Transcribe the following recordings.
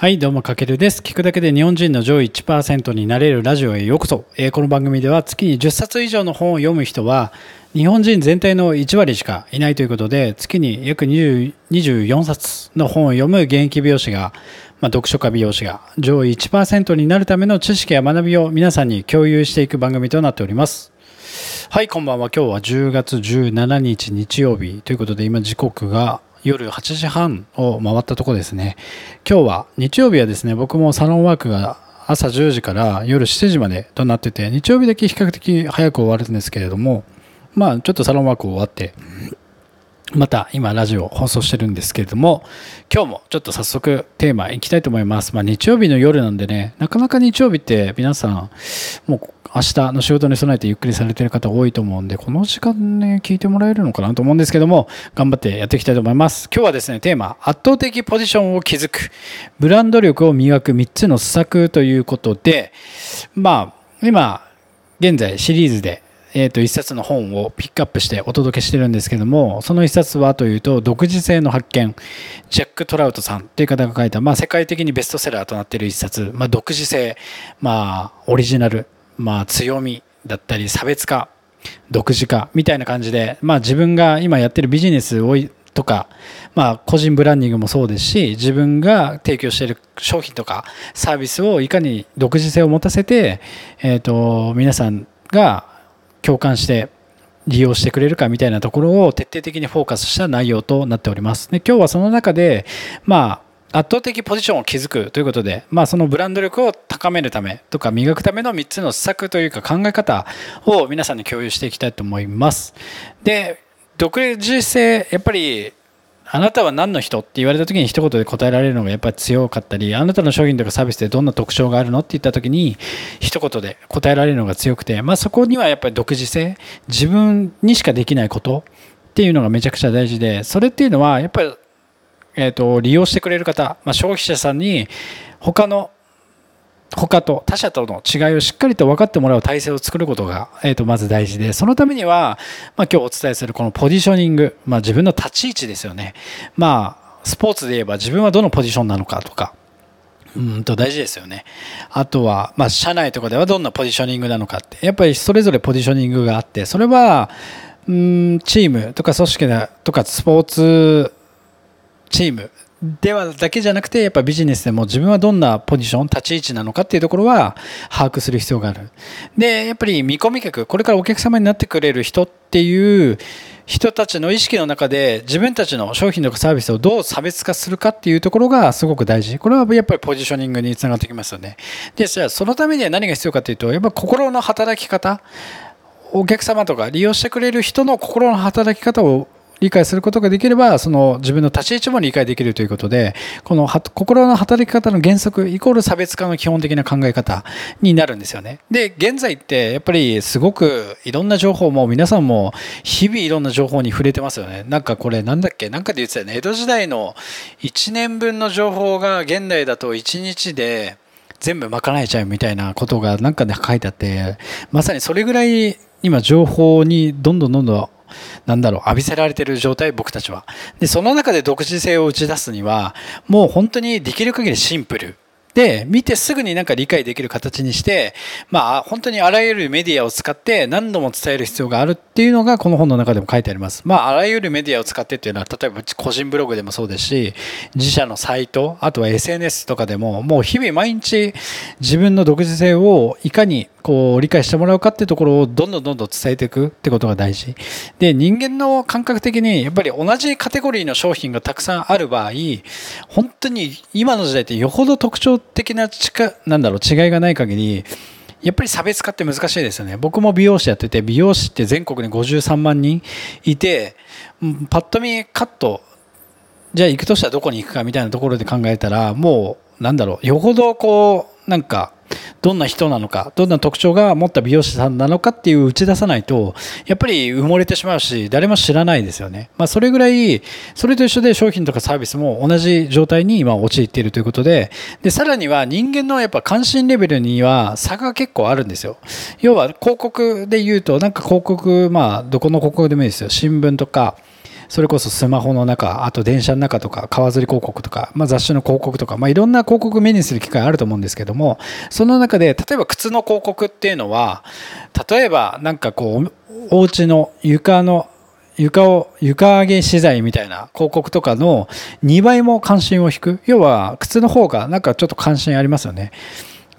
はい、どうも、かけるです。聞くだけで日本人の上位1%になれるラジオへようこそ。えーこの番組では月に10冊以上の本を読む人は、日本人全体の1割しかいないということで、月に約20 24冊の本を読む現役美容師が、まあ、読書家美容師が上位1%になるための知識や学びを皆さんに共有していく番組となっております。はい、こんばんは。今日は10月17日日曜日ということで、今時刻が夜8時半を回ったとこですね。今日は日曜日はですね、僕もサロンワークが朝10時から夜7時までとなってて、日曜日だけ比較的早く終わるんですけれども、まあちょっとサロンワーク終わって、また今ラジオ放送してるんですけれども、今日もちょっと早速テーマいきたいと思います。まあ日曜日の夜なんでね、なかなか日曜日って皆さん、もう明日の仕事に備えてゆっくりされてる方多いと思うんで、この時間ね、聞いてもらえるのかなと思うんですけども、頑張ってやっていきたいと思います。今日はですね、テーマ、圧倒的ポジションを築く、ブランド力を磨く3つの施策ということで、まあ、今、現在シリーズで、えー、と一冊の本をピックアップしてお届けしてるんですけどもその一冊はというと独自性の発見。ジャック・トラウトさんという方が書いた、まあ、世界的にベストセラーとなっている一冊、まあ、独自性、まあ、オリジナル、まあ、強みだったり差別化独自化みたいな感じで、まあ、自分が今やってるビジネスをとか、まあ、個人ブランディングもそうですし自分が提供している商品とかサービスをいかに独自性を持たせて、えー、と皆さんが共感して利用してくれるかみたいなところを徹底的にフォーカスした内容となっております。で今日はその中で、まあ、圧倒的ポジションを築くということで、まあ、そのブランド力を高めるためとか磨くための3つの施策というか考え方を皆さんに共有していきたいと思います。で独自性やっぱりあなたは何の人って言われた時に一言で答えられるのがやっぱり強かったりあなたの商品とかサービスでどんな特徴があるのって言った時に一言で答えられるのが強くて、まあ、そこにはやっぱり独自性自分にしかできないことっていうのがめちゃくちゃ大事でそれっていうのはやっぱり、えー、と利用してくれる方、まあ、消費者さんに他の他と他者との違いをしっかりと分かってもらう体制を作ることが、えー、とまず大事でそのためには、まあ、今日お伝えするこのポジショニング、まあ、自分の立ち位置ですよね。まあスポーツで言えば自分はどのポジションなのかとかうんと大事ですよね。あとは、まあ、社内とかではどんなポジショニングなのかってやっぱりそれぞれポジショニングがあってそれはうんチームとか組織だとかスポーツチーム。ではだけじゃなくてやっぱビジネスでも自分はどんなポジション立ち位置なのかっていうところは把握する必要がある。でやっぱり見込み客これからお客様になってくれる人っていう人たちの意識の中で自分たちの商品とかサービスをどう差別化するかっていうところがすごく大事。これはやっぱりポジショニングにつながってきますよね。でじゃあそのためには何が必要かというとやっぱ心の働き方。お客様とか利用してくれる人の心の働き方を理解することができればその自分の立ち位置も理解できるということでこの心の働き方の原則イコール差別化の基本的な考え方になるんですよね。で現在ってやっぱりすごくいろんな情報も皆さんも日々いろんな情報に触れてますよね。なんかこれなんだっけなんかで言ってたよね。江戸時代の1年分の情報が現代だと1日で全部賄えちゃうみたいなことがなんかで書いてあってまさにそれぐらい今情報にどんどんどんどんなんだろう浴びせられてる状態僕たちは。でその中で独自性を打ち出すにはもう本当にできる限りシンプル。で見てすぐになんか理解できる形にしてまあ本当にあらゆるメディアを使って何度も伝える必要があるっていうのがこの本の中でも書いてあります。まああらゆるメディアを使ってっていうのは例えば個人ブログでもそうですし自社のサイトあとは SNS とかでももう日々毎日自分の独自性をいかにこう理解してもらうかっていうところをどんどんどんどん伝えていくってことが大事。で人間の感覚的にやっぱり同じカテゴリーの商品がたくさんある場合本当に今の時代ってよほど特徴的な近なんだろう違いがない限りやっぱり差別化って難しいですよね。僕も美容師やってて美容師って全国に53万人いてパッと見カットじゃあ行くとしたらどこに行くかみたいなところで考えたらもうなんだろうよほどこうなんかどんな人なのかどんな特徴が持った美容師さんなのかっていう打ち出さないとやっぱり埋もれてしまうし誰も知らないですよね、まあ、それぐらいそれと一緒で商品とかサービスも同じ状態に今陥っているということででさらには人間のやっぱ関心レベルには差が結構あるんですよ。要は広告で言うとなんか広告まあどこの広告でもいいですよ。新聞とかそれこそスマホの中あと電車の中とか川釣り広告とか、まあ、雑誌の広告とか、まあ、いろんな広告目にする機会あると思うんですけどもその中で例えば靴の広告っていうのは例えばなんかこうお家の床の床を床上げ資材みたいな広告とかの2倍も関心を引く。要は靴の方がなんかちょっと関心ありますよね。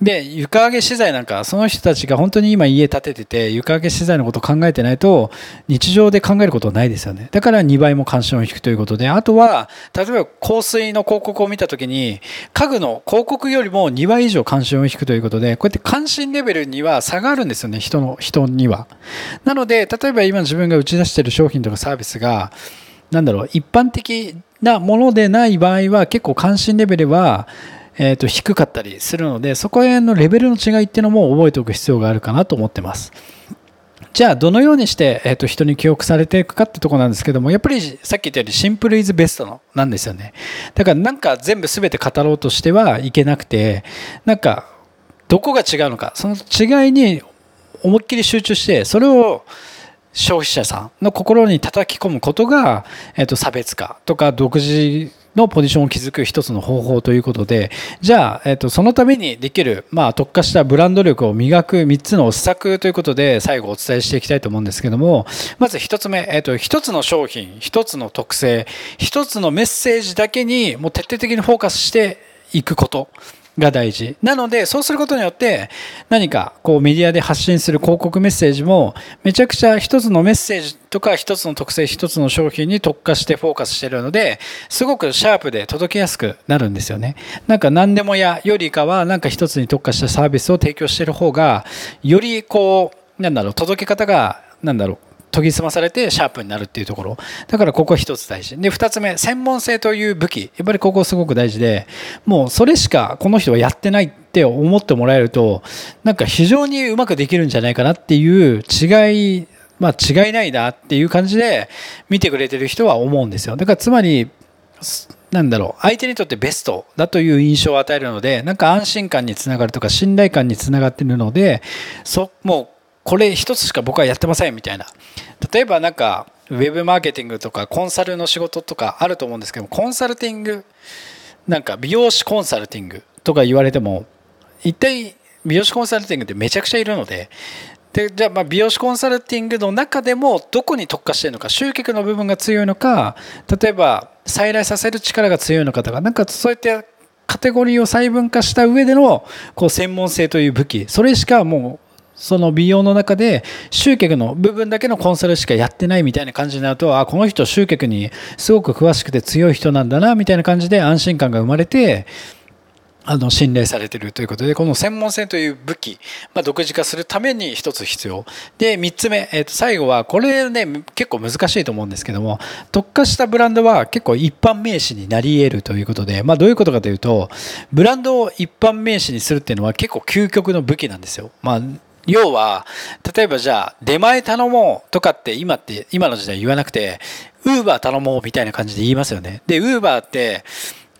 で床上げ資材なんかその人たちが本当に今家建ててて床上げ資材のことを考えてないと日常で考えることはないですよね。だから2倍も関心を引くということであとは例えば香水の広告を見た時に家具の広告よりも2倍以上関心を引くということでこうやって関心レベルには差があるんですよね人の人には。なので例えば今自分が打ち出している商品とかサービスがなんだろう一般的なものでない場合は結構関心レベルはえー、と低かったりするのでそこへのレベルの違いっていうのも覚えておく必要があるかなと思ってます。じゃあどのようにして、えー、と人に記憶されていくかってとこなんですけどもやっぱりさっき言ったようにシンプルイズベストのなんですよねだからなんか全部全て語ろうとしてはいけなくてなんかどこが違うのかその違いに思いっきり集中してそれを消費者さんの心に叩き込むことが、えー、と差別化とか独自のポジションを築く一つの方法ということでじゃあ、えー、とそのためにできる、まあ、特化したブランド力を磨く3つの施策ということで最後お伝えしていきたいと思うんですけどもまず1つ目、えー、と1つの商品1つの特性1つのメッセージだけにもう徹底的にフォーカスしていくこと。が大事。なので、そうすることによって、何かこうメディアで発信する広告メッセージも、めちゃくちゃ一つのメッセージとか一つの特性、一つの商品に特化してフォーカスしてるので、すごくシャープで届けやすくなるんですよね。なんか何でもやよりかは、なんか一つに特化したサービスを提供してる方が、よりこう、なんだろう、届け方が、なんだろう、研ぎ澄まされてシャープになるっていうところ。だからここ一つ大事。で二つ目専門性という武器。やっぱりここすごく大事でもうそれしかこの人はやってないって思ってもらえるとなんか非常にうまくできるんじゃないかなっていう違いまあ違いないなっていう感じで見てくれてる人は思うんですよ。だからつまりなんだろう相手にとってベストだという印象を与えるのでなんか安心感につながるとか信頼感につながっているのでそもうこれ一つしか僕はやってませんみたいな。例えばなんかウェブマーケティングとかコンサルの仕事とかあると思うんですけどコンサルティングなんか美容師コンサルティングとか言われても一体美容師コンサルティングってめちゃくちゃいるのででじゃあまあ美容師コンサルティングの中でもどこに特化しているのか集客の部分が強いのか例えば再来させる力が強いのかとかなんかそういったカテゴリーを細分化した上でのこう専門性という武器。それしかもうその美容の中で集客の部分だけのコンサルしかやってないみたいな感じになるとあこの人集客にすごく詳しくて強い人なんだなみたいな感じで安心感が生まれてあの信頼されているということでこの専門性という武器、まあ、独自化するために一つ必要で3つ目、えー、と最後はこれね結構難しいと思うんですけども特化したブランドは結構一般名詞になり得るということで、まあ、どういうことかというとブランドを一般名詞にするっていうのは結構究極の武器なんですよ。まあ要は、例えばじゃあ、出前頼もうとかって今って、今の時代言わなくて、ウーバー頼もうみたいな感じで言いますよね。で、ウーバーって、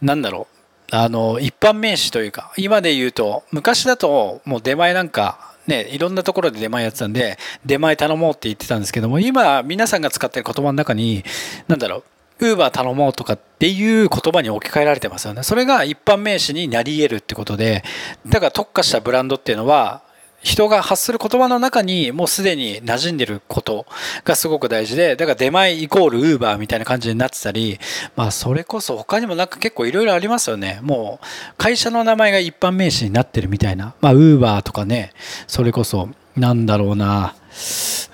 なんだろう、あの、一般名詞というか、今で言うと、昔だともう出前なんか、ね、いろんなところで出前やってたんで、出前頼もうって言ってたんですけども、今、皆さんが使ってる言葉の中に、なんだろう、ウーバー頼もうとかっていう言葉に置き換えられてますよね。それが一般名詞になり得るってことで、だから特化したブランドっていうのは、人が発する言葉の中にもうすでに馴染んでることがすごく大事でだから出前イコールウーバーみたいな感じになってたりまあそれこそ他にもなんか結構いろいろありますよね。もう会社の名前が一般名詞になってるみたいな。まあウーバーとかね。それこそなんだろうな。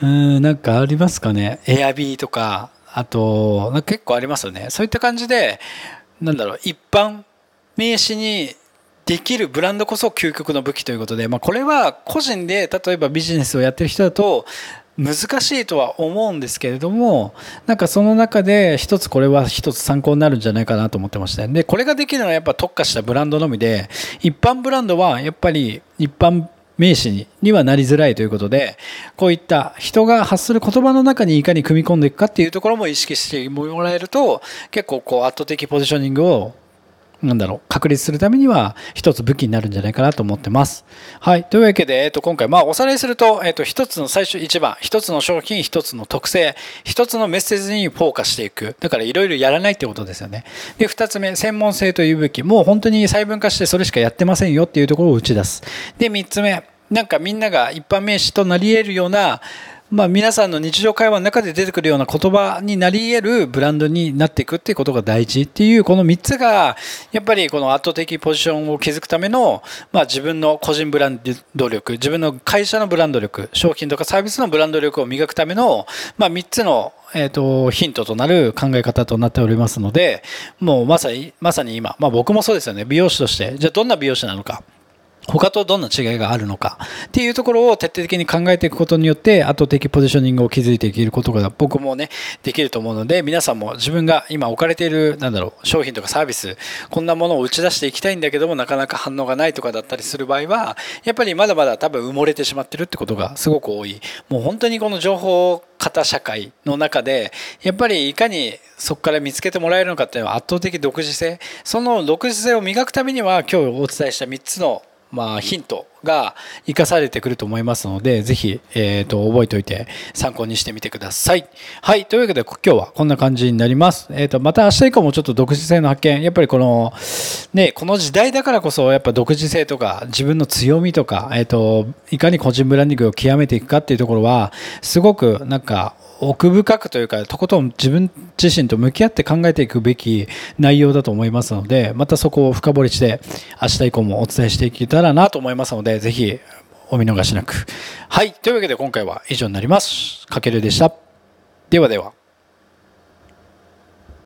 うんなんかありますかね。エアビーとか。あと結構ありますよね。そういった感じでなんだろう。一般名詞にできるブランドこそ究極の武器ということで、まあ、これは個人で例えばビジネスをやってる人だと難しいとは思うんですけれどもなんかその中で一つこれは一つ参考になるんじゃないかなと思ってましたでこれができるのはやっぱ特化したブランドのみで一般ブランドはやっぱり一般名詞ににはなりづらいということでこういった人が発する言葉の中にいかに組み込んでいくかっていうところも意識してもらえると結構こう圧倒的ポジショニングをなんだろう、確立するためには一つ武器になるんじゃないかなと思ってます。はい。というわけで、えっと、今回、まあ、おさらいすると、えっと、一つの最初一番、一つの商品、一つの特性、一つのメッセージにフォーカスしていく。だから、いろいろやらないってことですよね。で、二つ目、専門性という武器。もう本当に細分化してそれしかやってませんよっていうところを打ち出す。で、三つ目、なんかみんなが一般名詞となり得るような、まあ、皆さんの日常会話の中で出てくるような言葉になり得るブランドになっていくっていうことが大事っていうこの3つがやっぱりこの圧倒的ポジションを築くための、まあ、自分の個人ブランド力自分の会社のブランド力商品とかサービスのブランド力を磨くための、まあ、3つのえーと、ヒントとなる考え方となっておりますのでもうまさにまさに今、まあ、僕もそうですよね。美容師として。じゃあどんな美容師なのか。他とどんな違いがあるのかっていうところを徹底的に考えていくことによって圧倒的ポジショニングを築いていけることが僕もねできると思うので皆さんも自分が今置かれているなんだろう商品とかサービスこんなものを打ち出していきたいんだけどもなかなか反応がないとかだったりする場合はやっぱりまだまだ多分埋もれてしまってるってことがすごく多い。もう本当にこの情報型社会の中でやっぱりいかにそこから見つけてもらえるのかっていうのは圧倒的独自性。その独自性を磨くためには今日お伝えした3つのまあ、ヒント。が生かされてくると思いますので、ぜひ、えっ、ー、と、覚えておいて参考にしてみてください。はい。というわけで、今日はこんな感じになります。えっ、ー、と、また明日以降もちょっと独自性の発見、やっぱりこの、ね、この時代だからこそ、やっぱ独自性とか、自分の強みとか、えっ、ー、と、いかに個人ブランディングを極めていくかっていうところは、すごくなんか、奥深くというか、とことん自分自身と向き合って考えていくべき内容だと思いますので、またそこを深掘りして、明日以降もお伝えしていけたらなと思いますので、ぜひお見逃しなく。はい。というわけで今回は以上になります。かけるでした。ではでは。